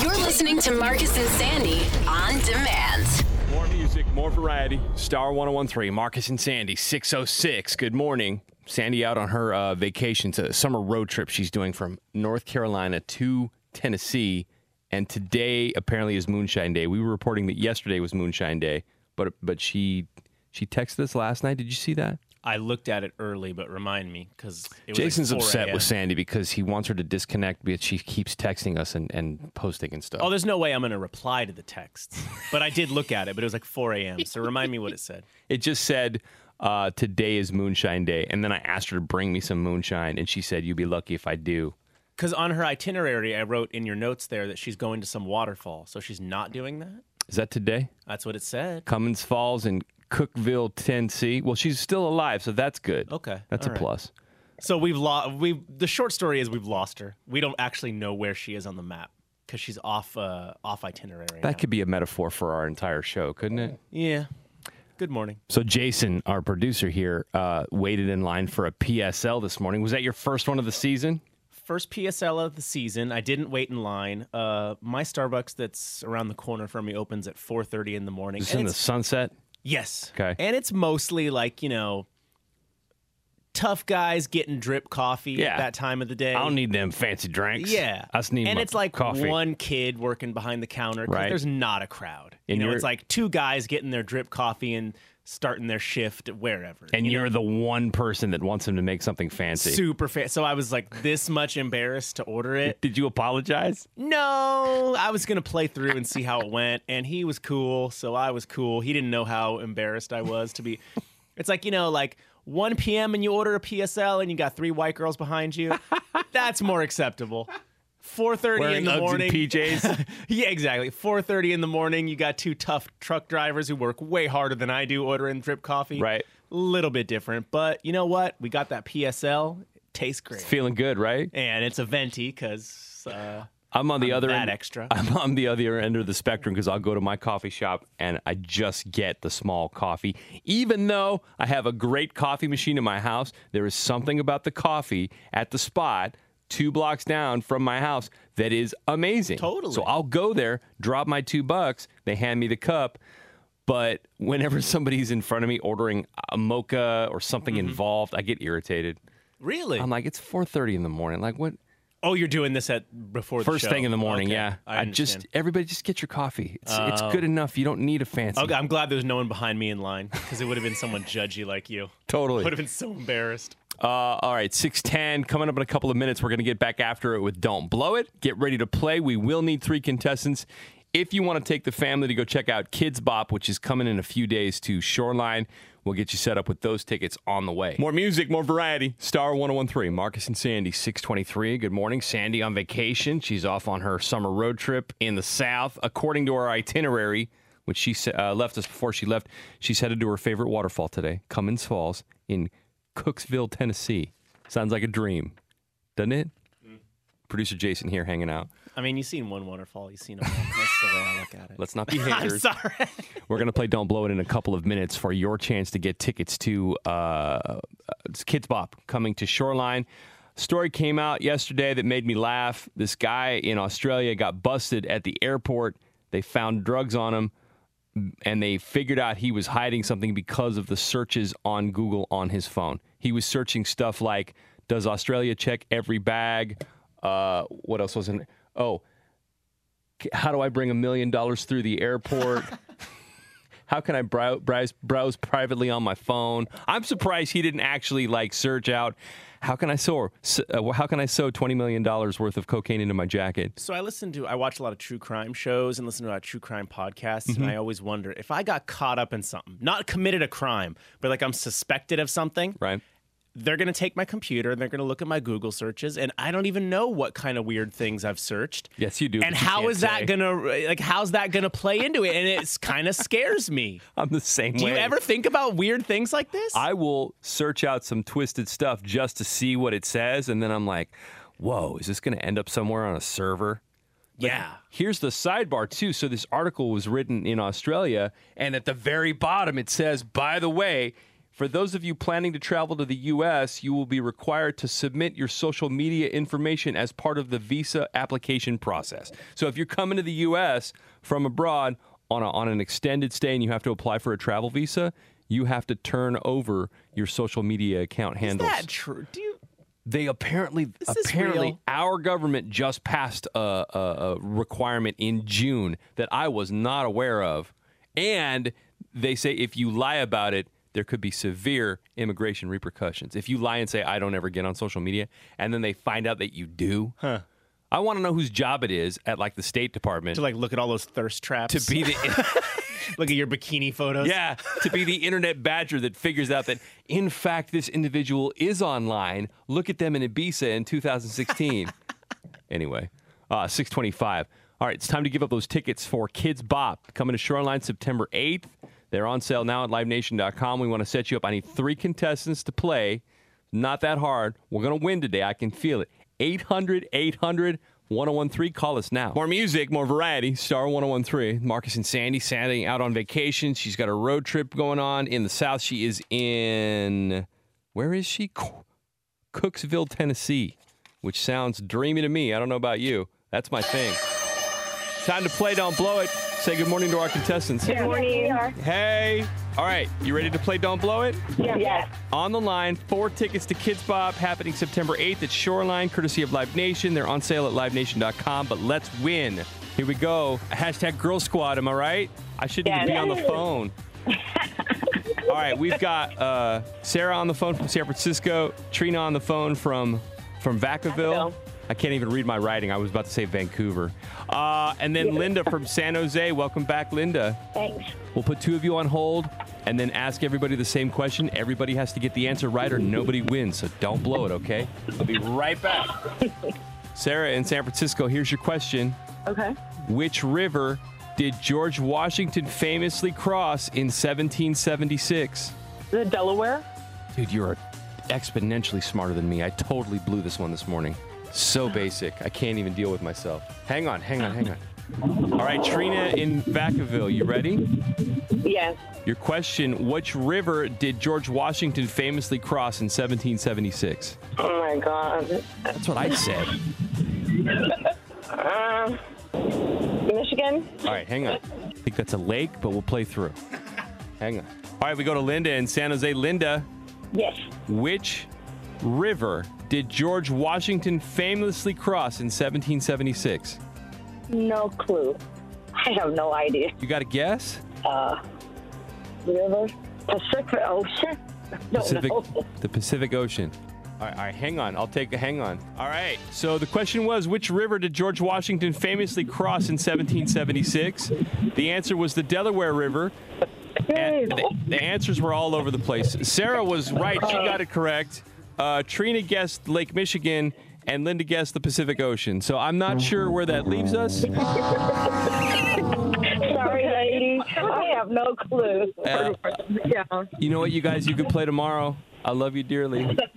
You're listening to Marcus and Sandy on demand. More music, more variety. Star 1013, Marcus and Sandy, 606. Good morning. Sandy out on her uh, vacation. A summer road trip she's doing from North Carolina to Tennessee. And today apparently is Moonshine Day. We were reporting that yesterday was Moonshine Day, but but she she texted us last night. Did you see that? I looked at it early, but remind me because Jason's like upset with Sandy because he wants her to disconnect because she keeps texting us and, and posting and stuff. Oh, there's no way I'm going to reply to the texts. But I did look at it, but it was like 4 a.m. So remind me what it said. It just said, uh, today is Moonshine Day. And then I asked her to bring me some moonshine, and she said, You'd be lucky if I do. Because on her itinerary, I wrote in your notes there that she's going to some waterfall. So she's not doing that? Is that today? That's what it said. Cummins Falls in Cookeville, Tennessee. Well, she's still alive, so that's good. Okay, That's all a right. plus. So we've lost. We the short story is we've lost her. We don't actually know where she is on the map because she's off uh, off itinerary. now. That could be a metaphor for our entire show, couldn't it? Yeah. Good morning. So, Jason, our producer here, uh, waited in line for a PSL this morning. Was that your first one of the season? First PSL of the season. I didn't wait in line. Uh, my Starbucks that's around the corner from me opens at 4:30 in the morning. And in the sunset? Yes. Okay. And it's mostly like, you know, tough guys getting drip coffee Yeah. at that time of the day. I don't need them fancy drinks. Yeah. I just need And my it's like coffee. one kid working behind the counter 'cause Right. there's not a crowd. And you know, you're- it's like two guys getting their drip coffee and starting their shift wherever. And you you're the one person that wants him to make something fancy. super fan. So I was like this much embarrassed to order it. Did you apologize? No, I was gonna play through and see how it went, and he was cool, so I was cool. He didn't know how embarrassed I was to be. It's like you know, like 1 p.m. and you order a PSL and you got three white girls behind you. That's more acceptable. 4:30 in the Uggs morning. PJs. yeah, exactly. 4:30 in the morning. You got two tough truck drivers who work way harder than I do ordering drip coffee. Right. Little bit different, but you know what? We got that PSL. It tastes great, Feeling good, right? and it's a venti because. Uh, I'm on the I'm other that end. extra. I'm on the other end of the spectrum because I'll go to my coffee shop and I just get the small coffee. Even though I have a great coffee machine in my house, there is something about the coffee at the spot two blocks down from my house that is amazing. Totally. So I'll go there, drop my two bucks, they hand me the cup. But whenever somebody's in front of me ordering a mocha or something Mm-hmm. involved, I get irritated. Really? I'm like, it's 4:30 in the morning. Like, what? Oh, you're doing this at before the First thing in the morning, Okay, yeah. I, just everybody just get your coffee. It's it's good enough. You don't need a fancy. Okay, I'm glad there's no one behind me in line because it would have been someone judgy like you. Totally. Would have been so embarrassed. Uh, all right, six ten coming up in a couple of minutes. We're gonna get back after it with "Don't Blow It." Get ready to play. We will need three contestants. If you want to take the family to go check out Kidz Bop, which is coming in a few days to Shoreline, we'll get you set up with those tickets on the way. More music, more variety. Star 1013, Marcus and Sandy, 623. Good morning. Sandy on vacation. She's off on her summer road trip in the South. According to her itinerary, which she uh, left us before she left, she's headed to her favorite waterfall today, Cummins Falls in Cooksville, Tennessee. Sounds like a dream, doesn't it? Producer Jason here hanging out. I mean, you've seen one waterfall, you've seen them all. That's the way I look at it. Let's not be I'm sorry. We're going to play Don't Blow It in a couple of minutes for your chance to get tickets to uh, Kidz Bop coming to Shoreline. Story came out yesterday that made me laugh. This guy in Australia got busted at the airport. They found drugs on him and they figured out he was hiding something because of the searches on Google on his phone. He was searching stuff like Does Australia check every bag? Uh, what else was in Oh, how do I bring a million dollars through the airport? How can I brow- browse, browse privately on my phone? I'm surprised he didn't actually like search out. How can I sew? Uh, how can I sew twenty million dollars worth of cocaine into my jacket? So I listen to, I watch a lot of true crime shows and listen to a lot of true crime podcasts, Mm-hmm. and I always wonder if I got caught up in something, not committed a crime, but like I'm suspected of something. Right. They're going to take my computer and they're going to look at my Google searches, and I don't even know what kind of weird things I've searched. Yes, you do, And but you how can't that going to like? How's that going to play into it? And it kind of scares me. I'm the same way. Do way. you ever think about weird things like this? I will search out some twisted stuff just to see what it says, and then I'm like, "Whoa, is this going to end up somewhere on a server?" yeah. Here's the sidebar too. So this article was written in Australia, and at the very bottom it says, "By the way." For those of you planning to travel to the U.S., you will be required to submit your social media information as part of the visa application process. So, if you're coming to the U.S. from abroad on, a, on an extended stay and you have to apply for a travel visa, you have to turn over your social media account handles. Is that true? Do you? they apparently this apparently our government just passed a, a, a requirement in June that I was not aware of, and they say if you lie about it, there could be severe immigration repercussions. If you lie and say I don't ever get on social media, and then they find out that you do, huh. I want to know whose job it is at like the State Department To like look at all those thirst traps. to be the. look at your bikini photos. Yeah, to be the internet badger that figures out that, in fact, this individual is online. Look at them in Ibiza in 2016. anyway, uh, 625. All right, it's time to give up those tickets for Kidz Bop coming to Shoreline September 8th. They're on sale now at livenation.com. We want to set you up. I need three contestants to play. Not that hard. We're going to win today. I can feel it. 800 800 1013. Call us now. More music, more variety. Star 1013. Marcus and Sandy. Sandy out on vacation. She's got a road trip going on in the South. She is in. Where is she? Co- Cooksville, Tennessee, which sounds dreamy to me. I don't know about you. That's my thing. Time to play. Don't blow it. Say good morning to our contestants. Good morning. Hey. All right. You ready to play Don't Blow It? Yes. On the line, four tickets to Kidz Bop happening September 8th at Shoreline, courtesy of Live Nation. They're on sale at livenation.com, but let's win. Here we go. Hashtag Girl Squad, am I right? I shouldn't even be on the phone. All right, we've got uh, Sarah on the phone from San Francisco, Trina on the phone from from Vacaville. I can't even read my writing. I was about to say Vancouver. Uh, and then Linda from San Jose. Welcome back, Linda. Thanks. We'll put two of you on hold and then ask everybody the same question. Everybody has to get the answer right or nobody wins. So don't blow it, okay? I'll be right back. Sarah in San Francisco, here's your question. Okay. Which river did George Washington famously cross in 1776? The Delaware. Dude, you're exponentially smarter than me. I totally blew this one this morning. So basic. I can't even deal with myself. Hang on, hang on, hang on. All right, Trina in Vacaville, you ready? Yes. Your question Which river did George Washington famously cross in 1776? Oh my God. That's what I said. Uh, Michigan. All right, hang on. I think that's a lake, but we'll play through. Hang on. All right, we go to Linda in San Jose. Linda, Yes. which river did George Washington famously cross in 1776? No clue. I have no idea. You got a guess? Uh, river. Pacific Ocean. Pacific, know. the Pacific Ocean. All right, all right, hang on. I'll take a hang on. All right. So the question was, which river did George Washington famously cross in 1776? The answer was the Delaware River. And the, the answers were all over the place. Sarah was right; she got it correct. Uh, Trina guessed Lake Michigan, and Linda guessed the Pacific Ocean. So I'm not sure where that leaves us. Sorry, lady. I have no clue. Uh, yeah. You know what, you guys, you can play tomorrow. I love you dearly.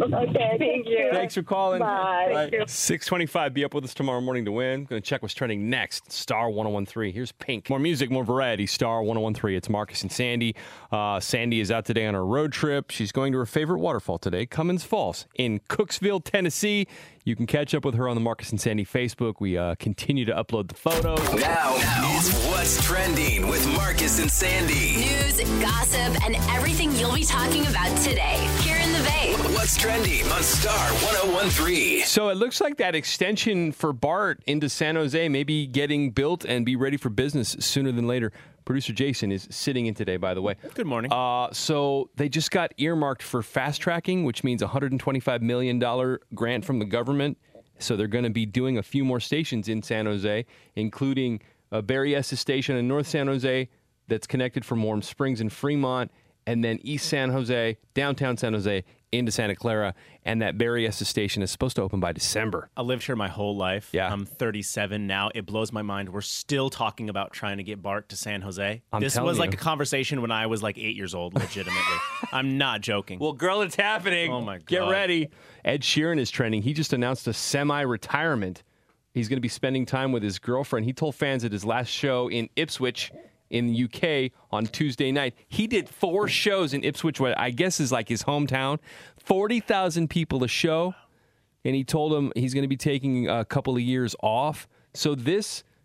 Okay. Thank you. Thanks for calling. Bye. Thank you. 625. Be up with us tomorrow morning to win. Going to check what's trending next. Star 1013. Here's Pink. More music, more variety. Star 1013. It's Marcus and Sandy. Uh, Sandy is out today on her road trip. She's going to her favorite waterfall today, Cummins Falls in Cooksville, Tennessee. You can catch up with her on the Marcus and Sandy Facebook. We uh, continue to upload the photos. Now, it's What's Trending with Marcus and Sandy. News, gossip, and everything you'll be talking about today. Here in the Bay. What's Trending on Star 1013. So it looks like that extension for BART into San Jose may be getting built and be ready for business sooner than later. Producer Jason is sitting in today, by the way. Good morning. Uh, so they just got earmarked for fast tracking, which means a $125 million grant from the government. So they're going to be doing a few more stations in San Jose, including uh, Berryessa Station in North San Jose that's connected from Warm Springs and Fremont, and then East San Jose, downtown San Jose, into Santa Clara, and that Berryessa station is supposed to open by December. I lived here my whole life. Yeah. I'm 37 now. It blows my mind. We're still talking about trying to get BART to San Jose. I'm this was like a conversation when I was like eight years old, legitimately. I'm not joking. Well, girl, it's happening. Oh, my God. Get ready. Ed Sheeran is trending. He just announced a semi-retirement. He's going to be spending time with his girlfriend. He told fans at his last show in Ipswich in the UK on Tuesday night. He did four shows in Ipswich, what I guess is like his hometown. 40,000 people a show. And he told them he's going to be taking a couple of years off. So this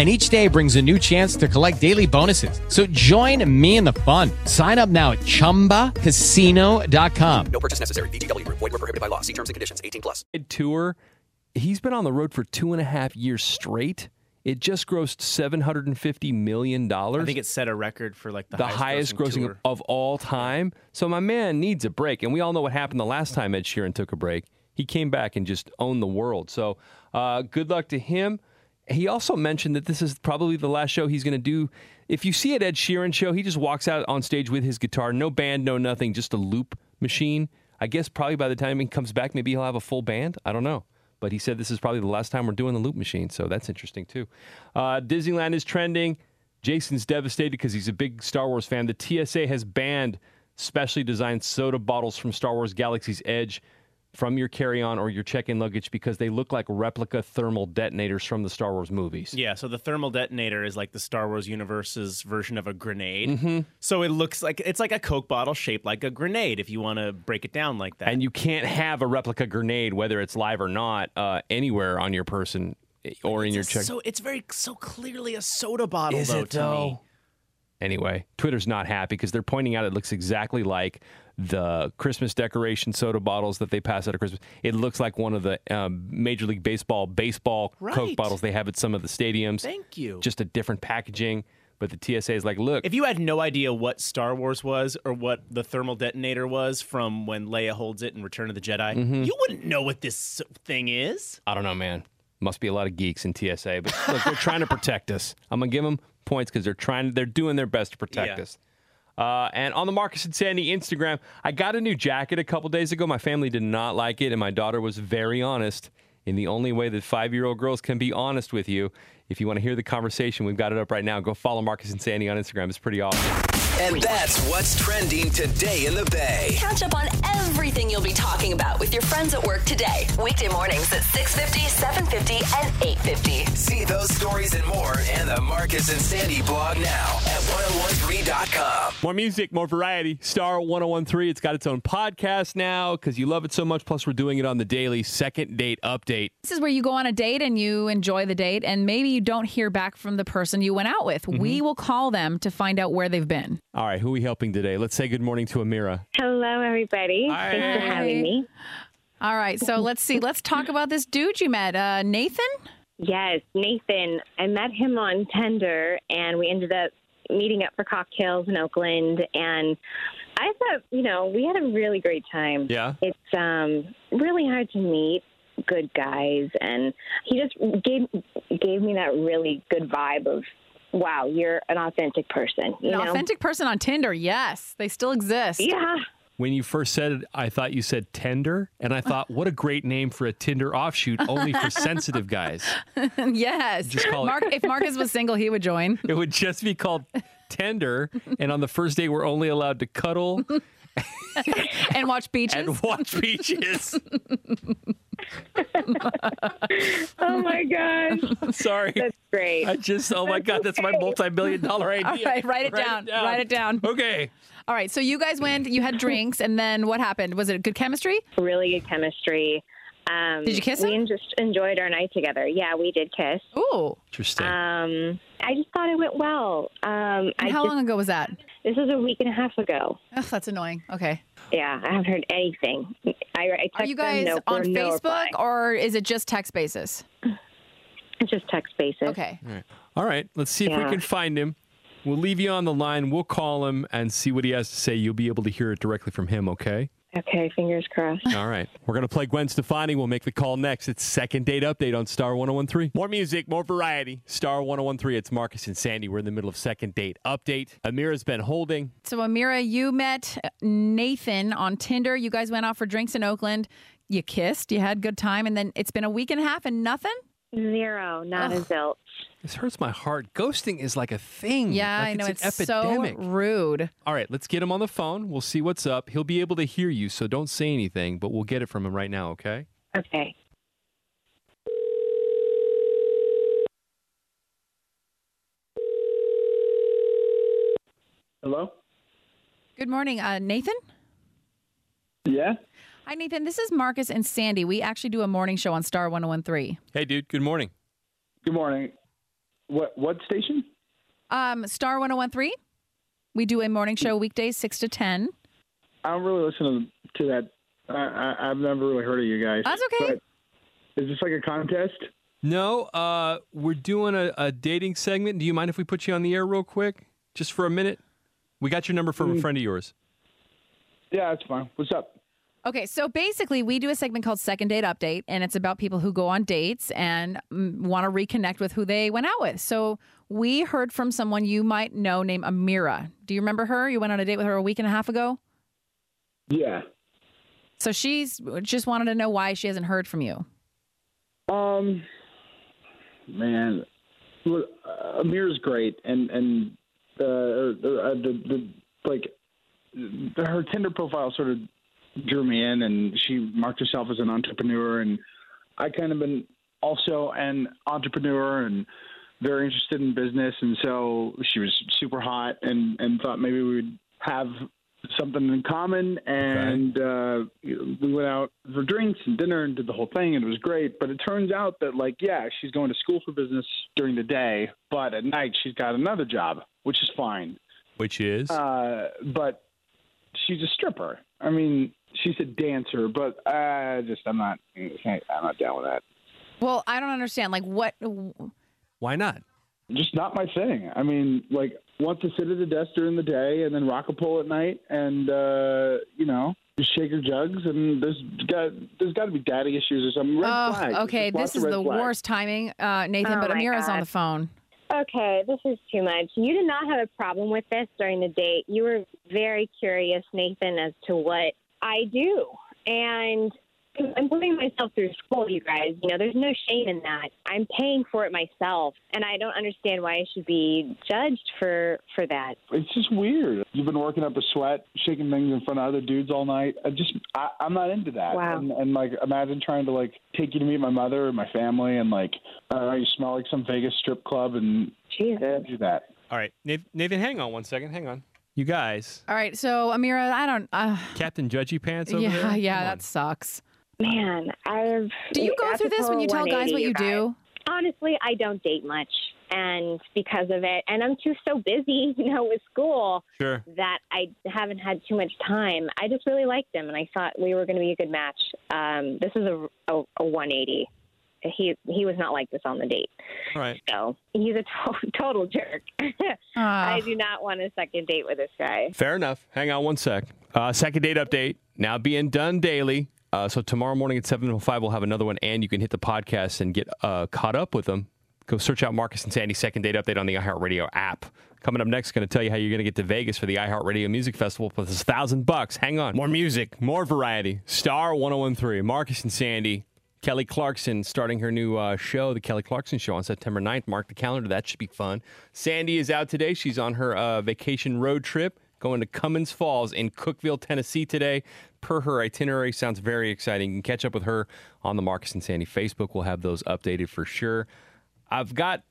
And each day brings a new chance to collect daily bonuses. So join me in the fun. Sign up now at chumbacasino.com. No purchase necessary. VGW Group. Void were prohibited by law. See terms and conditions. 18 plus. tour. He's been on the road for two and a half years straight. It just grossed seven hundred and fifty million dollars. I think it set a record for like the, the highest grossing tour. of all time. So my man needs a break, and we all know what happened the last time Ed Sheeran took a break. He came back and just owned the world. So uh, good luck to him. He also mentioned that this is probably the last show he's going to do. If you see an Ed Sheeran show, he just walks out on stage with his guitar, no band, no nothing, just a loop machine. I guess probably by the time he comes back, maybe he'll have a full band. I don't know. But he said this is probably the last time we're doing the loop machine, so that's interesting too. Uh, Disneyland is trending. Jason's devastated because he's a big Star Wars fan. The TSA has banned specially designed soda bottles from Star Wars Galaxy's Edge from your carry-on or your check-in luggage because they look like replica thermal detonators from the Star Wars movies. Yeah, so the thermal detonator is like the Star Wars universe's version of a grenade. Mm-hmm. So it looks like it's like a Coke bottle shaped like a grenade if you want to break it down like that. And you can't have a replica grenade, whether it's live or not, uh, anywhere on your person or in your check. so it's very so clearly a soda bottle Is though it to me. though? Anyway, Twitter's not happy because they're pointing out it looks exactly like the Christmas decoration soda bottles that they pass out at Christmas. It looks like one of the um, Major League Baseball baseball Coke bottles they have at some of the stadiums. Thank you. Just a different packaging. But the TSA is like, look, If you had no idea what Star Wars was or what the thermal detonator was from when Leia holds it in Return of the Jedi, Mm-hmm. you wouldn't know what this thing is. I don't know, man. Must be a lot of geeks in TSA, but look, they're trying to protect us. I'm gonna give them points because they're trying. They're doing their best to protect Yeah. us. Uh, and on the Marcus and Sandy Instagram, I got a new jacket a couple days ago. My family did not like it, and my daughter was very honest in the only way that five year old girls can be honest with you. If you want to hear the conversation, we've got it up right now. Go follow Marcus and Sandy on Instagram. It's pretty awesome. And that's what's trending today in the Bay. Catch up on everything you'll be talking about with your friends at work today. Weekday mornings at 6.50, 7.50, and 8.50. See those stories and more in the Marcus and Sandy blog now at 1013.com. More music, more variety. Star 1013. It's got its own podcast now because you love it so much. Plus, we're doing it on the daily second date update. This is where you go on a date and you enjoy the date, and maybe you don't hear back from the person you went out with. Mm-hmm. We will call them to find out where they've been. All right, who are we helping today? Let's say good morning to Amira. Hello, everybody. Thanks for having me. All right, so let's see. Let's talk about this dude you met, uh, Nathan. Yes, Nathan. I met him on Tinder, and we ended up meeting up for cocktails in Oakland. And I thought, you know, we had a really great time. Yeah. It's um, really hard to meet good guys, and he just gave gave me that really good vibe of, wow, you're an authentic person. You An know? authentic person on Tinder. Yes, they still exist. Yeah. When you first said it, I thought you said tender, and I thought, what a great name for a Tinder offshoot, only for sensitive guys. yes. Just call it- if Marcus was single, he would join. It would just be called tender, and on the first day, we're only allowed to cuddle and watch beaches. and watch beaches. Oh my gosh, Sorry. that's great. I just, oh my God, that's my multi million dollar idea. All right, write it down. Write it down. Okay. All right, so you guys went, you had drinks, and then what happened? Was it good chemistry? really good chemistry. Um, Did you kiss him? We just enjoyed our night together. Yeah, we did kiss. Ooh. Interesting. Um, I just thought it went well. Um, I how just, long ago was that? This was a week and a half ago. Ugh, that's annoying. Okay. Yeah, I haven't heard anything. I, I Are text you them, guys no, on no Facebook reply. or is it just text basis? It's just text basis. Okay. All right. All right. Let's see if we can find him. We'll leave you on the line. We'll call him and see what he has to say. You'll be able to hear it directly from him, okay? Okay, fingers crossed. All right. We're going to play Gwen Stefani. We'll make the call next. It's second date update on Star 1013. More music, more variety. Star 1013. It's Marcus and Sandy. We're in the middle of second date update. Amira's been holding. So, Amira, you met Nathan on Tinder. You guys went out for drinks in Oakland. You kissed. You had good time, and then it's been a week and a half and nothing. Zero, not a zilch. This hurts my heart. Ghosting is like a thing. Yeah, Like I know it's, it's, an so epidemic. rude. All right, let's get him on the phone. We'll see what's up. He'll be able to hear you, so don't say anything, but we'll get it from him right now, okay? Okay. Hello? Good morning, uh, Nathan. Yeah? Hi, Nathan. This is Marcus and Sandy. We actually do a morning show on Star 1013. Hey, dude. Good morning. Good morning. What what station? Um, Star 1013. We do a morning show weekdays, 6 to 10. I don't really listen to that. I, I, I've never really heard of you guys. That's okay. But is this like a contest? No, uh, we're doing a, a dating segment. Do you mind if we put you on the air real quick, just for a minute? We got your number from a Mm. friend of yours. Yeah, that's fine. What's up? Okay, so basically, we do a segment called Second Date Update, and it's about people who go on dates and mm, want to reconnect with who they went out with. So we heard from someone you might know named Amira. Do you remember her? You went on a date with her a week and a half ago. Yeah. So she's just wanted to know why she hasn't heard from you. Um, man, look, uh, Amir's great, and and uh, uh, the the like her Tinder profile sort of drew me in, and she marked herself as an entrepreneur, and I kind of been also an entrepreneur and very interested in business, and so she was super hot, and and thought maybe we would have something in common and uh we went out for drinks and dinner and did the whole thing and it was great. But it turns out that like yeah she's going to school for business during the day but at night she's got another job which is fine. Which is? uh but she's a stripper. I mean she's a dancer but I just i'm not i'm not down with that Well, I don't understand. Like, what? Why not? just not my thing. I mean, like want to sit at a desk during the day and then rock a pole at night, and uh, you know, just shake your jugs. And there's got there's got to be daddy issues or something. Red Oh, flags. okay, this is the flags. worst timing, uh, Nathan. Oh but my Amira's on the phone. Okay, this is too much. You did not have a problem with this during the date. You were very curious, Nathan, as to what I do. And I'm putting myself through school, you guys. You know, there's no shame in that. I'm paying for it myself, and I don't understand why I should be judged for for that. It's just weird. You've been working up a sweat, shaking things in front of other dudes all night. I just, I, I'm not into that. Wow. And, and like, imagine trying to like take you to meet my mother and my family, and like, I don't know, you smell like some Vegas strip club, and Jesus, do that. All right, Nathan, Nathan, hang on one second. Hang on. You guys, All right, so Amira, I don't. Uh, Captain Judgy Pants over yeah, there? yeah, on. that sucks. Man, I've. Do you go through this when you tell guys what you guys. do? Honestly, I don't date much, and because of it, and I'm too so busy, you know, with school Sure. that I haven't had too much time. I just really liked him, and I thought we were going to be a good match. Um, this is a, a, a 180. He he was not like this on the date, Right. so he's a to- total jerk. Ah. I do not want a second date with this guy. Fair enough. Hang on one sec. Uh, second date update now being done daily. Uh, so tomorrow morning at 7.05, we'll have another one, and you can hit the podcast and get uh, caught up with them. Go search out Marcus and Sandy second date update on the iHeartRadio app. Coming up next, going to tell you how you're going to get to Vegas for the iHeartRadio Music Festival plus a thousand bucks. Hang on. More music, more variety. Star 1013, Marcus and Sandy. Kelly Clarkson starting her new uh, show, The Kelly Clarkson Show, on September 9th. Mark the calendar. That should be fun. Sandy is out today. She's on her uh, vacation road trip going to Cummins Falls in Cookeville, Tennessee today. Per her itinerary, sounds very exciting. You can catch up with her on the Marcus and Sandy Facebook. We'll have those updated for sure. I've got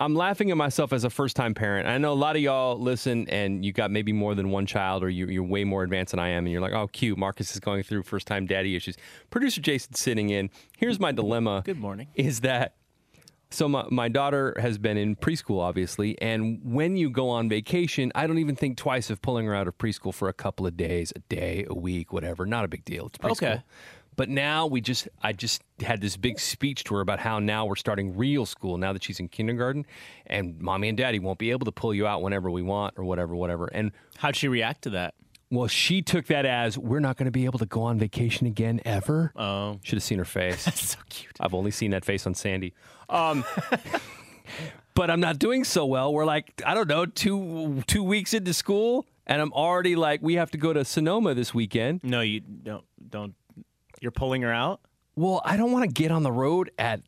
I'm laughing at myself as a first time parent. I know a lot of y'all listen and you got maybe more than one child or you, you're way more advanced than I am. And you're like, oh, cute. Marcus is going through first time daddy issues. Producer Jason's sitting in. Here's my dilemma. Good morning. Is that so? My, my daughter has been in preschool, obviously. And when you go on vacation, I don't even think twice of pulling her out of preschool for a couple of days, a day, a week, whatever. Not a big deal. It's preschool. Okay. But now we just, I just had this big speech to her about how now we're starting real school now that she's in kindergarten, and mommy and daddy won't be able to pull you out whenever we want or whatever, whatever. And how'd she react to that? Well, she took that as we're not going to be able to go on vacation again ever. Oh, should have seen her face. That's so cute. I've only seen that face on Sandy. Um, but I'm not doing so well. We're like, I don't know, two two weeks into school, and I'm already like, we have to go to Sonoma this weekend. No, you don't. Don't. You're pulling her out. Well, I don't want to get on the road at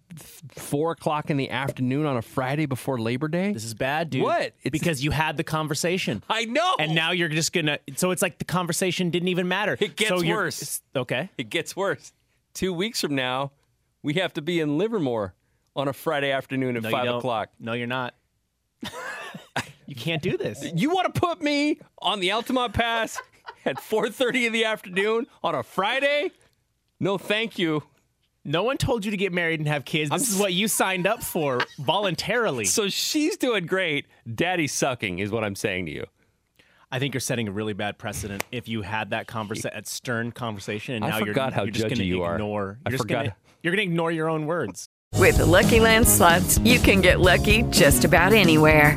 four o'clock in the afternoon on a Friday before Labor Day. This is bad, dude. What? because you had the conversation. I know. And now you're just gonna. So it's like the conversation didn't even matter. It gets so worse. Okay. It gets worse. Two weeks from now, we have to be in Livermore on a Friday afternoon at No, five o'clock. No, you're not. you can't do this. You want to put me on the Altamont Pass at 4:30 in the afternoon on a Friday? No, thank you. No one told you to get married and have kids. This is what you signed up for voluntarily. So she's doing great. Daddy's sucking, is what I'm saying to you. I think you're setting a really bad precedent if you had that conversa- that stern conversation and I now you're, how you're just gonna you are. ignore. I You're just forgot. Gonna, you're going to ignore your own words. With the Lucky Land slots, you can get lucky just about anywhere.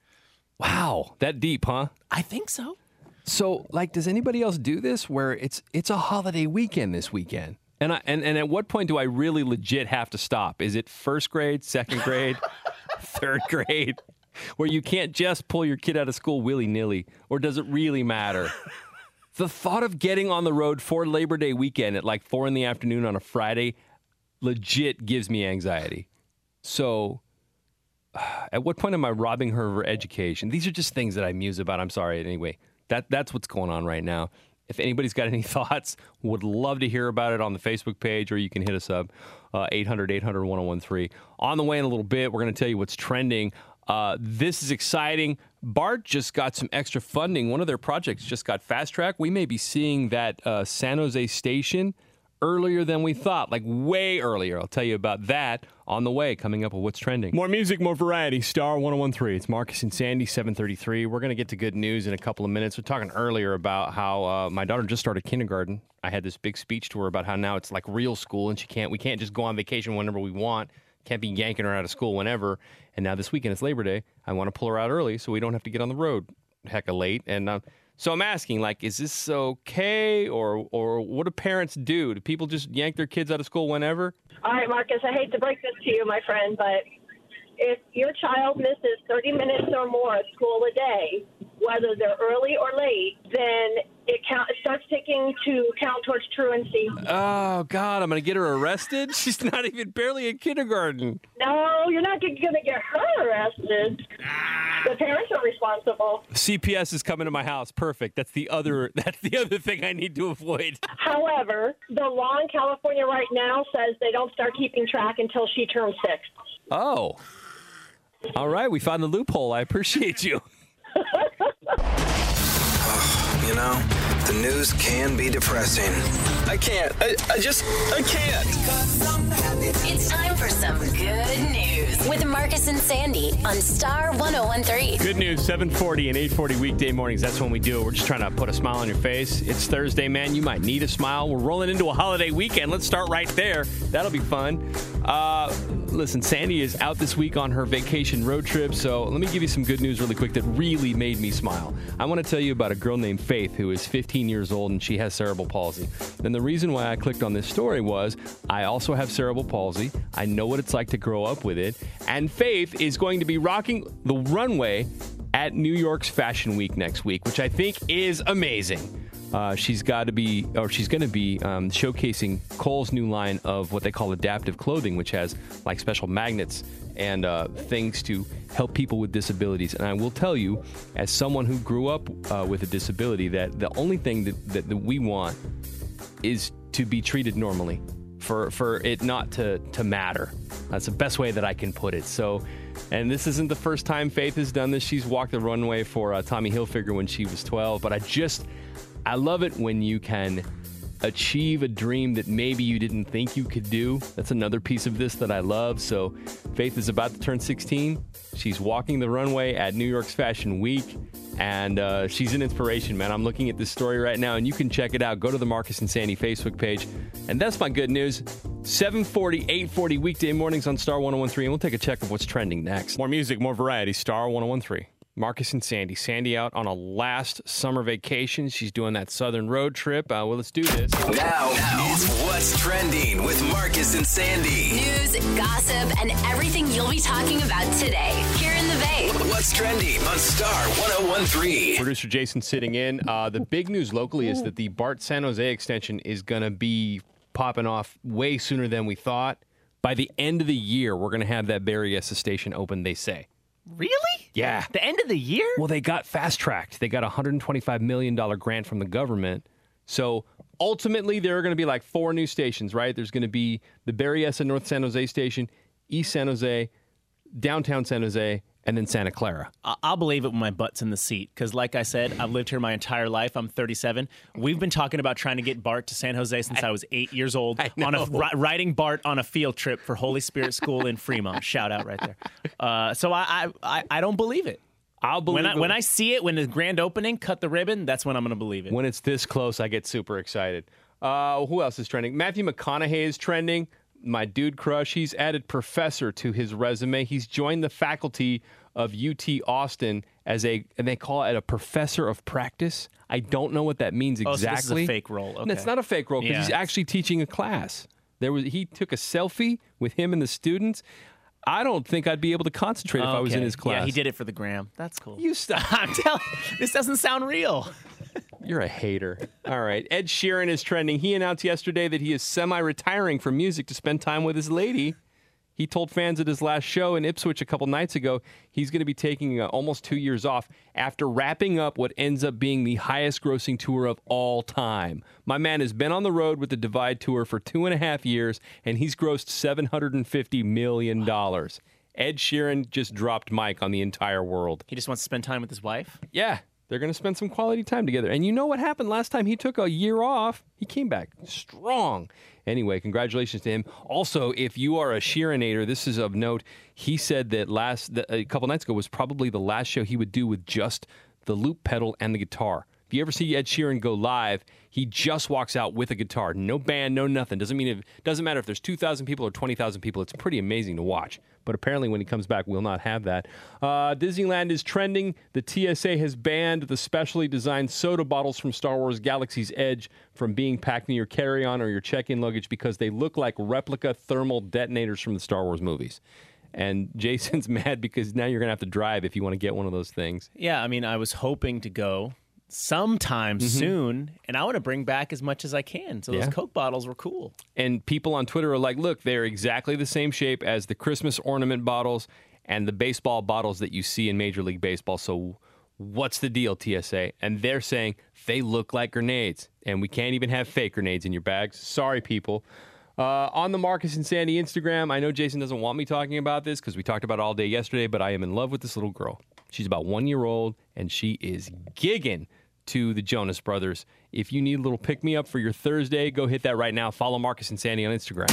Wow, that deep, huh? I think so. So, like, does anybody else do this where it's it's a holiday weekend this weekend? And I and, and at what point do I really legit have to stop? Is it first grade, second grade, third grade? Where you can't just pull your kid out of school willy nilly, or does it really matter? the thought of getting on the road for Labor Day weekend at like four in the afternoon on a Friday legit gives me anxiety. So, at what point am I robbing her of her education? These are just things that I muse about. I'm sorry. Anyway, that that's what's going on right now. If anybody's got any thoughts, would love to hear about it on the Facebook page, or you can hit us up uh, 800 800 1013. On the way in a little bit, we're going to tell you what's trending. Uh, this is exciting. BART just got some extra funding. One of their projects just got fast track. We may be seeing that uh, San Jose station earlier than we thought, like way earlier. I'll tell you about that on the way, coming up with what's trending. More music, more variety. Star 1013. It's Marcus and Sandy, 733. We're going to get to good news in a couple of minutes. We're talking earlier about how uh, my daughter just started kindergarten. I had this big speech to her about how now it's like real school and she can't, we can't just go on vacation whenever we want. Can't be yanking her out of school whenever. And now this weekend it's Labor Day. I want to pull her out early so we don't have to get on the road hecka late. And uh, so I'm asking, like, is this okay, or or what do parents do? Do people just yank their kids out of school whenever? All right, Marcus, I hate to break this to you, my friend, but if your child misses 30 minutes or more of school a day, whether they're early or late, then it, count, it starts taking to count towards truancy. Oh God, I'm gonna get her arrested. She's not even barely in kindergarten. No, you're not going to get her arrested. Ah. The parents are responsible. CPS is coming to my house. Perfect. That's the other. That's the other thing I need to avoid. However, the law in California right now says they don't start keeping track until she turns six. Oh. All right, we found the loophole. I appreciate you. You know, the news can be depressing. I can't. I, I just, I can't. It's time for some good news with Marcus and Sandy on Star 1013. Good news, 740 and 840 weekday mornings. That's when we do it. We're just trying to put a smile on your face. It's Thursday, man. You might need a smile. We're rolling into a holiday weekend. Let's start right there. That'll be fun. Uh, listen, Sandy is out this week on her vacation road trip, so let me give you some good news really quick that really made me smile. I want to tell you about a girl named Faith who is 15 years old and she has cerebral palsy. And the reason why I clicked on this story was I also have cerebral palsy. I know what it's like to grow up with it. And Faith is going to be rocking the runway at New York's Fashion Week next week, which I think is amazing. Uh, she's got to be, or she's going to be um, showcasing Kohl's new line of what they call adaptive clothing, which has like special magnets and uh, things to help people with disabilities. And I will tell you, as someone who grew up uh, with a disability, that the only thing that, that, that we want is to be treated normally, for for it not to to matter. That's the best way that I can put it. So. And this isn't the first time Faith has done this. She's walked the runway for uh, Tommy Hilfiger when she was 12. But I just, I love it when you can achieve a dream that maybe you didn't think you could do. That's another piece of this that I love. So, Faith is about to turn 16. She's walking the runway at New York's Fashion Week, and uh, she's an inspiration, man. I'm looking at this story right now, and you can check it out. Go to the Marcus and Sandy Facebook page. And that's my good news. 740, 840 weekday mornings on Star 1013, and we'll take a check of what's trending next. More music, more variety. Star 1013. Marcus and Sandy. Sandy out on a last summer vacation. She's doing that southern road trip. Uh, well, let's do this. Now, it's What's Trending with Marcus and Sandy. News, gossip, and everything you'll be talking about today here in the Bay. What's Trending on Star 1013. Producer Jason sitting in. Uh, the big news locally is that the BART San Jose extension is going to be popping off way sooner than we thought. By the end of the year, we're going to have that Berryessa station open, they say. Really? Yeah. The end of the year? Well, they got fast tracked. They got a $125 million grant from the government. So ultimately, there are going to be like four new stations, right? There's going to be the Berryessa North San Jose station, East San Jose, downtown San Jose, and then Santa Clara. I- I'll believe it when my butt's in the seat. Because, like I said, I've lived here my entire life. I'm 37. We've been talking about trying to get BART to San Jose since I, was eight years old. On a riding BART on a field trip for Holy Spirit School in Fremont. Shout out right there. Uh, so I, I, I, I don't believe it. I'll believe when I, it. when I see it when the grand opening, cut the ribbon. That's when I'm going to believe it. When it's this close, I get super excited. Uh, who else is trending? Matthew McConaughey is trending. My dude crush. He's added professor to his resume. He's joined the faculty of UT Austin as a, and they call it a professor of practice. I don't know what that means Oh, so exactly. this is a fake role. And it's not a fake role because Yeah. he's actually teaching a class. There was he took a selfie with him and the students. I don't think I'd be able to concentrate if I was in his class. Yeah, he did it for the gram. That's cool. You stop. I'm telling this doesn't sound real. You're a hater. All right. Ed Sheeran is trending. He announced yesterday that he is semi retiring from music to spend time with his lady. He told fans at his last show in Ipswich a couple nights ago he's going to be taking uh, almost two years off after wrapping up what ends up being the highest grossing tour of all time. My man has been on the road with the Divide Tour for two and a half years, and he's grossed $750 million. Ed Sheeran just dropped mic on the entire world. He just wants to spend time with his wife. Yeah, they're going to spend some quality time together. And you know what happened last time he took a year off? He came back strong. Anyway, congratulations to him. Also, if you are a Sheeranator, this is of note. He said that last a couple nights ago was probably the last show he would do with just the loop pedal and the guitar. If you ever see Ed Sheeran go live, he just walks out with a guitar, no band, no nothing. Doesn't mean it doesn't matter if there's two thousand people or twenty thousand people. It's pretty amazing to watch. But apparently, when he comes back, we'll not have that. Uh, Disneyland is trending. The TSA has banned the specially designed soda bottles from Star Wars Galaxy's Edge from being packed in your carry-on or your check-in luggage because they look like replica thermal detonators from the Star Wars movies. And Jason's mad because now you're gonna have to drive if you want to get one of those things. Yeah, I mean, I was hoping to go sometime Mhm. soon, and I want to bring back as much as I can. So Yeah. those Coke bottles were cool. And people on Twitter are like, look, they're exactly the same shape as the Christmas ornament bottles and the baseball bottles that you see in Major League Baseball. So what's the deal, TSA? And they're saying they look like grenades, and we can't even have fake grenades in your bags. Sorry, people. Uh, on the Marcus and Sandy Instagram, I know Jason doesn't want me talking about this because we talked about it all day yesterday, but I am in love with this little girl. She's about one year old, and she is gigging to the Jonas Brothers. If you need a little pick me up for your Thursday, go hit that right now. Follow Marcus and Sandy on Instagram.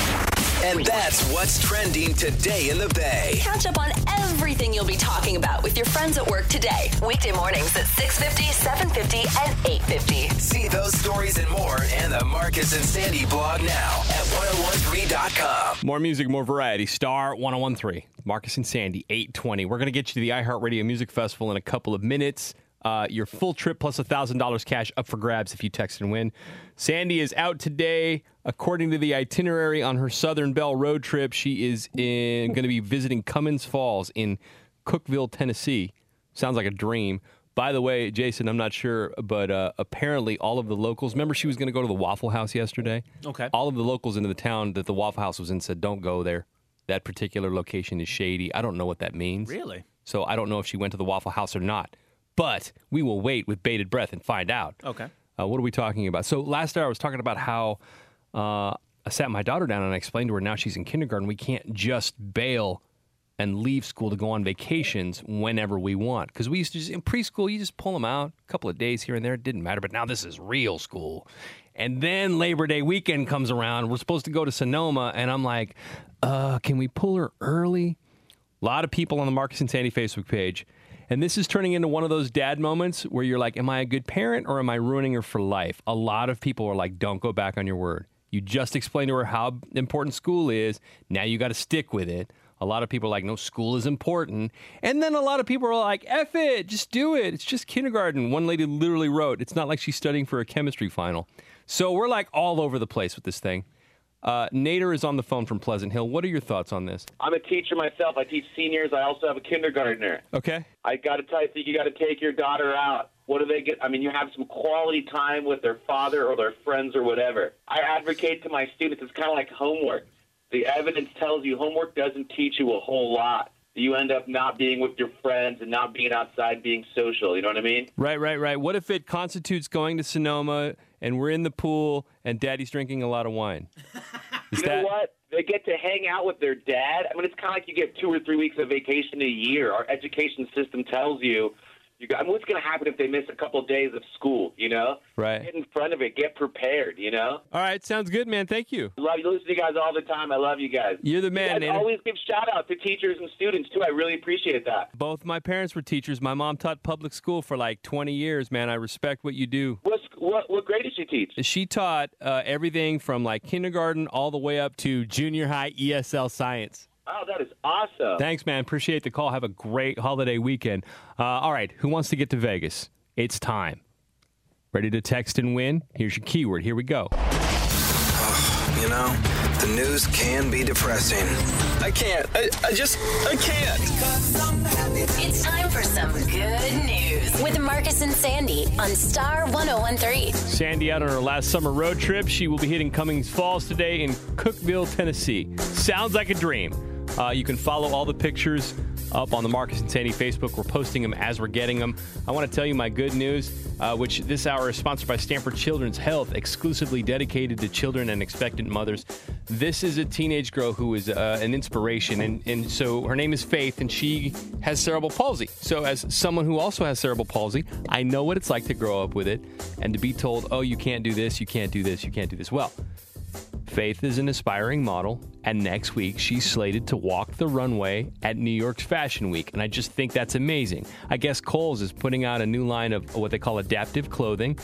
And that's what's trending today in the Bay. Catch up on everything you'll be talking about with your friends at work today. Weekday mornings at 6.50, 7.50, and 8.50. See those stories and more and the Marcus and Sandy blog now at 1013 iHeartRadio.com. More music, more variety. Star 1013. Marcus and Sandy, 820. We're going to get you to the iHeartRadio Music Festival in a couple of minutes. Uh, your full trip plus $1,000 cash up for grabs if you text and win. Sandy is out today. According to the itinerary on her Southern Belle road trip, she is in going to be visiting Cummins Falls in Cookeville, Tennessee. Sounds like a dream. By the way, Jason, I'm not sure, but uh, apparently all of the locals. Remember, she was going to go to the Waffle House yesterday. Okay. All of the locals into the town that the Waffle House was in said, "Don't go there. That particular location is shady." I don't know what that means. Really? So I don't know if she went to the Waffle House or not. But we will wait with bated breath and find out. Okay. Uh, what are we talking about? So last hour I was talking about how uh, I sat my daughter down and I explained to her now she's in kindergarten. We can't just bail and leave school to go on vacations whenever we want. Because we used to just, in preschool, you just pull them out a couple of days here and there. It didn't matter. But now this is real school. And then Labor Day weekend comes around. We're supposed to go to Sonoma. And I'm like, uh, can we pull her early? A lot of people on the Marcus and Sandy Facebook page. And this is turning into one of those dad moments where you're like, am I a good parent or am I ruining her for life? A lot of people are like, don't go back on your word. You just explained to her how important school is. Now you got to stick with it. A lot of people are like, no, school is important. And then a lot of people are like, F it, just do it. It's just kindergarten. One lady literally wrote, it's not like she's studying for a chemistry final. So we're like all over the place with this thing. Uh, Nader is on the phone from Pleasant Hill. What are your thoughts on this? I'm a teacher myself. I teach seniors. I also have a kindergartner. Okay. I got to tell you, I think you got to take your daughter out. What do they get? I mean, you have some quality time with their father or their friends or whatever. I advocate to my students. It's kind of like homework. The evidence tells you homework doesn't teach you a whole lot. You end up not being with your friends and not being outside, being social. You know what I mean? Right, right, right. What if it constitutes going to Sonoma and we're in the pool and daddy's drinking a lot of wine? Is you know what? They get to hang out with their dad. I mean, it's kind of like you get two or three weeks of vacation a year. Our education system tells you. You got, I mean, what's going to happen if they miss a couple of days of school? You know, Right. Get in front of it. Get prepared. You know. All right, sounds good, man. Thank you. I love you. Listen to you guys all the time. I love you guys. You're the man, You guys always give shout out to teachers and students too. I really appreciate that. Both my parents were teachers. My mom taught public school for like 20 years, man. I respect what you do. What what, what grade did she teach? She taught uh, everything from like kindergarten all the way up to junior high ESL science. That is awesome. Thanks, man. Appreciate the call. Have a great holiday weekend. Uh, all right, who wants to get to Vegas? It's time. Ready to text and win? Here's your keyword. Here we go. You know, the news can be depressing. I can't. I, I just, I can't. It's time for some good news with Marcus and Sandy on Star 1013. Sandy out on her last summer road trip. She will be hitting Cummins Falls today in Cookeville, Tennessee. Sounds like a dream. Uh, you can follow all the pictures up on the Marcus and Sandy Facebook. We're posting them as we're getting them. I want to tell you my good news, uh, which this hour is sponsored by Stanford Children's Health, exclusively dedicated to children and expectant mothers. This is a teenage girl who is uh, an inspiration, and, and so her name is Faith, and she has cerebral palsy. So, as someone who also has cerebral palsy, I know what it's like to grow up with it and to be told, oh, you can't do this, you can't do this, you can't do this. Well, Faith is an aspiring model, and next week she's slated to walk the runway at New York's Fashion Week. And I just think that's amazing. I guess Kohl's is putting out a new line of what they call adaptive clothing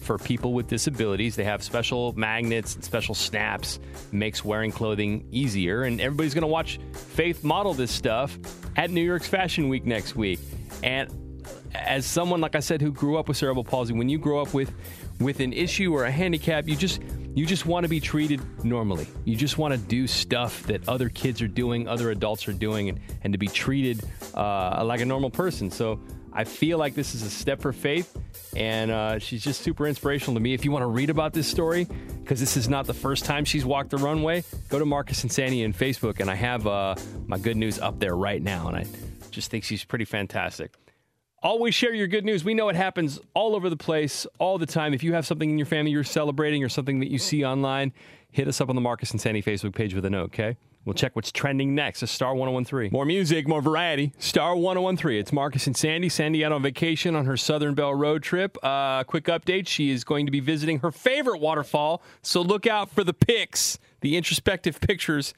for people with disabilities. They have special magnets and special snaps, makes wearing clothing easier. And everybody's going to watch Faith model this stuff at New York's Fashion Week next week. And as someone like I said who grew up with cerebral palsy, when you grow up with with an issue or a handicap, you just you just want to be treated normally. You just want to do stuff that other kids are doing, other adults are doing, and, and to be treated uh, like a normal person. So I feel like this is a step for faith, and uh, she's just super inspirational to me. If you want to read about this story, because this is not the first time she's walked the runway, go to Marcus and Sandy on Facebook, and I have uh, my good news up there right now, and I just think she's pretty fantastic. Always share your good news. We know it happens all over the place, all the time. If you have something in your family you're celebrating or something that you see online, hit us up on the Marcus and Sandy Facebook page with a note, okay? We'll check what's trending next. It's Star 1013. More music, more variety. Star 1013. It's Marcus and Sandy. Sandy out on vacation on her Southern Belle road trip. Uh, quick update she is going to be visiting her favorite waterfall, so look out for the pics, the introspective pictures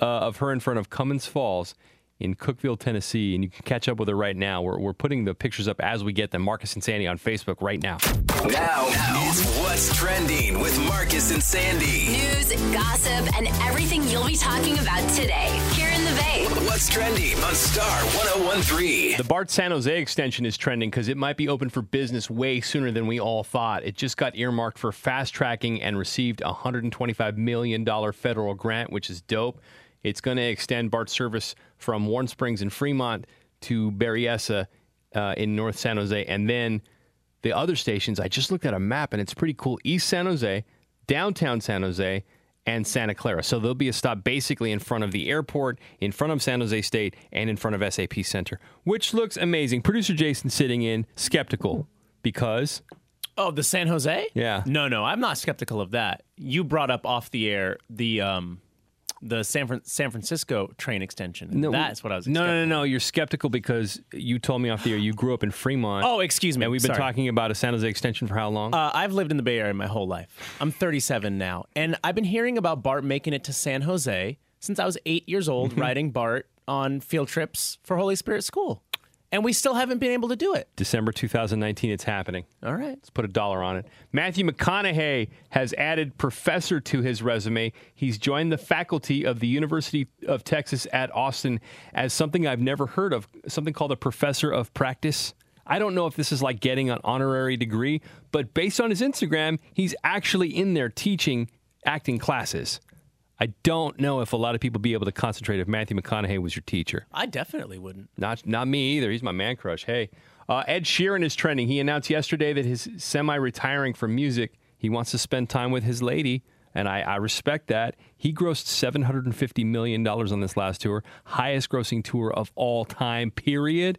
uh, of her in front of Cummins Falls in Cookeville, Tennessee, and you can catch up with her right now. We're, we're putting the pictures up as we get them. Marcus and Sandy on Facebook right now. Now, it's What's Trending with Marcus and Sandy. News, gossip, and everything you'll be talking about today here in the Bay. What's Trending on Star 1013. The BART San Jose extension is trending because it might be open for business way sooner than we all thought. It just got earmarked for fast tracking and received a $125 million federal grant, which is dope. It's going to extend BART service from Warm Springs and Fremont to Berryessa uh, in North San Jose. And then the other stations, I just looked at a map and it's pretty cool. East San Jose, downtown San Jose, and Santa Clara. So there'll be a stop basically in front of the airport, in front of San Jose State, and in front of SAP Center, which looks amazing. Producer Jason sitting in, skeptical because. Oh, the San Jose? Yeah. No, no, I'm not skeptical of that. You brought up off the air the um, the San Fran- San Francisco train extension. that's what I was. No, no, no, no. You're skeptical because you told me off the air you grew up in Fremont. Oh, excuse me. And we've been Sorry. talking about a San Jose extension for how long? Uh, I've lived in the Bay Area my whole life. I'm 37 now, and I've been hearing about BART making it to San Jose since I was eight years old, riding BART on field trips for Holy Spirit School, and we still haven't been able to do it. December 2019, it's happening. All right. Let's put a dollar on it. Matthew McConaughey has added professor to his resume. He's joined the faculty of the University of Texas at Austin as something I've never heard of, something called a professor of practice. I don't know if this is like getting an honorary degree, but based on his Instagram, he's actually in there teaching acting classes. I don't know if a lot of people be able to concentrate if Matthew McConaughey was your teacher. I definitely wouldn't. Not not me either. He's my man crush. Hey, uh, Ed Sheeran is trending. He announced yesterday that he's semi-retiring from music. He wants to spend time with his lady, and I, I respect that. He grossed seven hundred and fifty million dollars on this last tour, highest grossing tour of all time. Period.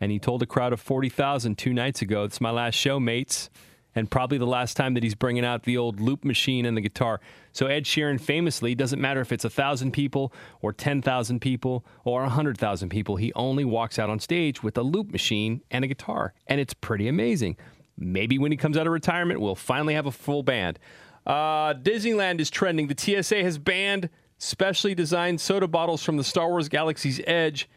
And he told a crowd of forty thousand two nights ago, "It's my last show, mates." And probably the last time that he's bringing out the old loop machine and the guitar. So Ed Sheeran famously doesn't matter if it's a thousand people or ten thousand people or a hundred thousand people. He only walks out on stage with a loop machine and a guitar, and it's pretty amazing. Maybe when he comes out of retirement, we'll finally have a full band. Uh, Disneyland is trending. The TSA has banned specially designed soda bottles from the Star Wars Galaxy's Edge.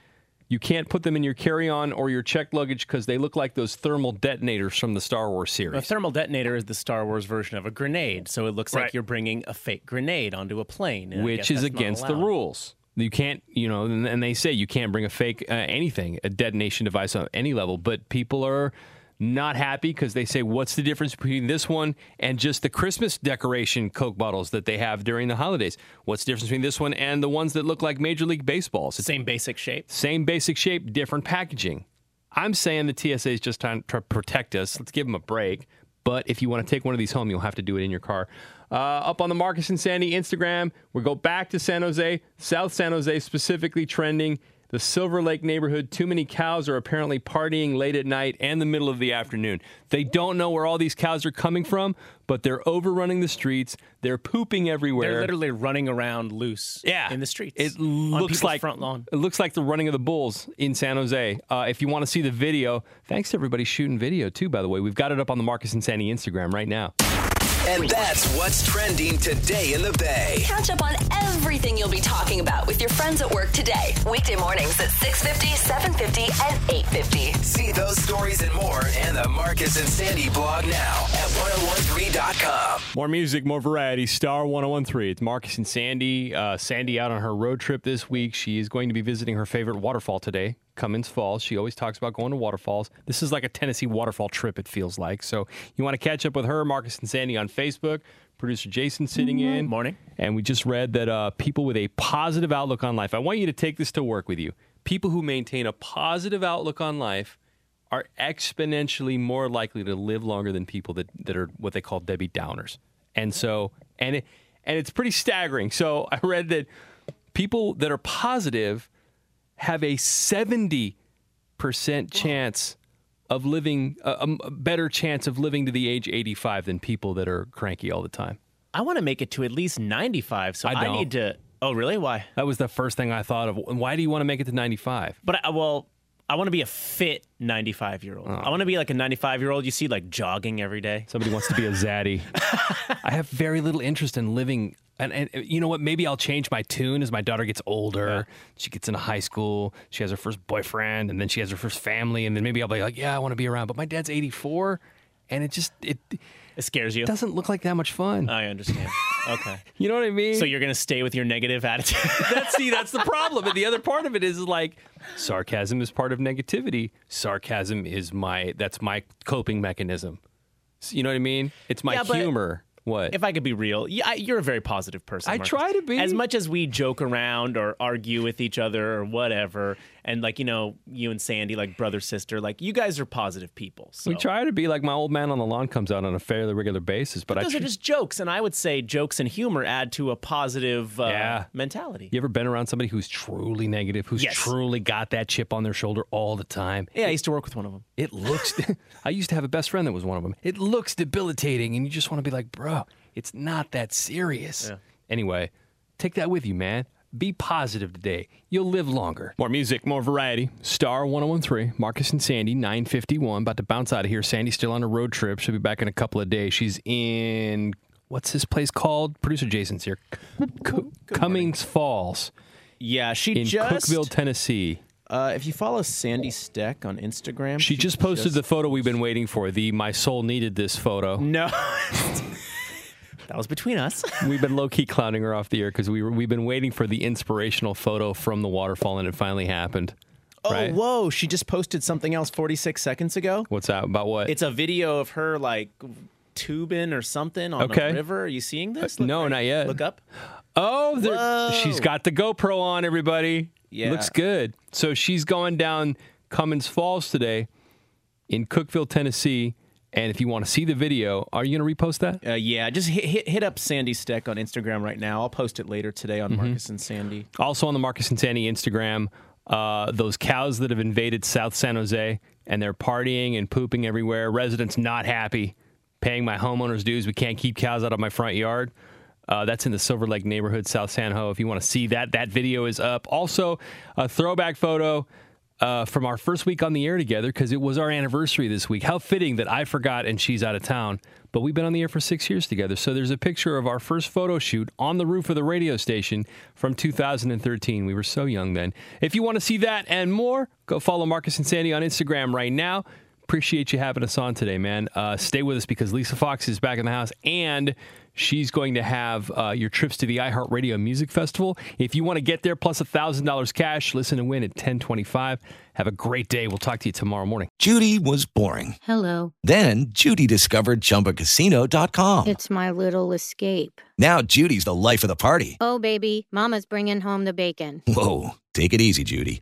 You can't put them in your carry-on or your checked luggage because they look like those thermal detonators from the Star Wars series. A thermal detonator is the Star Wars version of a grenade, so it looks like you're bringing a fake grenade onto a plane, which is against the rules. You can't, you know, and, and they say you can't bring a fake uh, anything, a detonation device on any level. But people are not happy because they say, what's the difference between this one and just the Christmas decoration Coke bottles that they have during the holidays? What's the difference between this one and the ones that look like Major League Baseballs? Same basic shape. Same basic shape, different packaging. I'm saying the TSA is just trying to protect us. Let's give them a break. But if you want to take one of these home, you'll have to do it in your car. Uh, up on the Marcus and Sandy Instagram, we go back to San Jose, South San Jose specifically trending. The Silver Lake neighborhood, too many cows are apparently partying late at night and the middle of the afternoon. They don't know where all these cows are coming from, but they're overrunning the streets. They're pooping everywhere. They're literally running around loose Yeah. in the streets. It looks like front lawn. It looks like the running of the bulls in San Jose. Uh, if you want to see the video, thanks to everybody shooting video too. By the way, we've got it up on the Marcus and Sandy Instagram right now. And that's what's trending today in the Bay. Catch up on everything you'll be talking about with your friends at work today. Weekday mornings at 6.50, 7.50, and 8.50. See those stories and more and the Marcus and Sandy blog now at 1013.com. More music, more variety. Star 1013. It's Marcus and Sandy. Uh, Sandy out on her road trip this week. She is going to be visiting her favorite waterfall today, Cummins Falls. She always talks about going to waterfalls. This is like a Tennessee waterfall trip, it feels like. So you want to catch up with her, Marcus and Sandy, on Facebook. Producer Jason sitting in. Morning. And we just read that uh, people with a positive outlook on life, I want you to take this to work with you. People who maintain a positive outlook on life are exponentially more likely to live longer than people that, that are what they call Debbie Downers. And so, and it, and it's pretty staggering. So I read that people that are positive have a 70% chance of living, a, a better chance of living to the age 85 than people that are cranky all the time. I want to make it to at least 95, so I I, need to. Oh, really? Why? That was the first thing I thought of. Why do you want to make it to 95? But I, well, I want to be a fit 95 year Oh. old. I want to be like a 95 year old you see like jogging every day. Somebody wants to be a zaddy. I have very little interest in living. And, and uh, you know what? Maybe I'll change my tune as my daughter gets older. She gets into high school. She has her first boyfriend, and then she has her first family. And then maybe I'll be like, yeah, I want to be around. But my dad's 84, and it just it it scares you. Doesn't look like that much fun. I understand. Okay. You know what I mean? So you're gonna stay with your negative attitude. that's see, that's the problem. And the other part of it is like sarcasm is part of negativity. Sarcasm is my that's my coping mechanism. So you know what I mean? It's my Yeah, humor. What? If I could be real, yeah, you're a very positive person. I Marcus. try to be. As much as we joke around or argue with each other or whatever, and like you know, you and Sandy, like brother sister, like you guys are positive people. So. We try to be like my old man on the lawn comes out on a fairly regular basis, but, But I those tr- are just jokes, and I would say jokes and humor add to a positive uh, Yeah. mentality. You ever been around somebody who's truly negative, who's Yes. truly got that chip on their shoulder all the time? Yeah, I used to work with one of them. It looks. I used to have a best friend that was one of them. It looks debilitating, and you just want to be like, bro, it's not that serious. Anyway, take that with you, man. Be positive today. You'll live longer. More music, more variety. Star 1013, Marcus and Sandy, 951. About to bounce out of here. Sandy's still on a road trip. She'll be back in a couple of days. She's in, what's this place called? Producer Jason's here. Co- Cummins Falls. Yeah, she in just Cookeville, Tennessee. Uh, if you follow Sandy Steck on Instagram, She just posted the photo we've been waiting for. The my soul needed this photo. No. that was between us. we've been low key clowning her off the air because we were, we've been waiting for the inspirational photo from the waterfall, and it finally happened. Oh, right? whoa! She just posted something else 46 seconds ago. What's that about? What? It's a video of her like tubing or something on Okay. a river. Are you seeing this? Uh, no, not yet. Look up. Oh, she's got the GoPro on. Everybody, Yeah. looks good. So she's going down Cummins Falls today in Cookeville, Tennessee. And if you want to see the video, are you going to repost that? Uh, yeah, just hit, hit hit up Sandy Steck on Instagram right now. I'll post it later today Mm-hmm. on Marcus and Sandy. Also on the Marcus and Sandy Instagram, uh, those cows that have invaded South San Jose and they're partying and pooping everywhere. Residents not happy, paying my homeowners dues. We can't keep cows out of my front yard. Uh, that's in the Silver Lake neighborhood, South San Ho. If you want to see that, that video is up. Also, a throwback photo uh, from our first week on the air together because it was our anniversary this week. How fitting that I forgot and she's out of town. But we've been on the air for six years together. So there's a picture of our first photo shoot on the roof of the radio station from 2013. We were so young then. If you want to see that and more, go follow Marcus and Sandy on Instagram right now. Appreciate you having us on today, man. Uh, stay with us because Lisa Fox is back in the house and she's going to have uh, your trips to the iHeartRadio Music Festival. If you want to get there plus $1,000 cash, listen and win at 1025. Have a great day. We'll talk to you tomorrow morning. Judy was boring. Hello. Then Judy discovered ChumbaCasino.com. It's my little escape. Now Judy's the life of the party. Oh, baby, Mama's bringing home the bacon. Whoa, take it easy, Judy.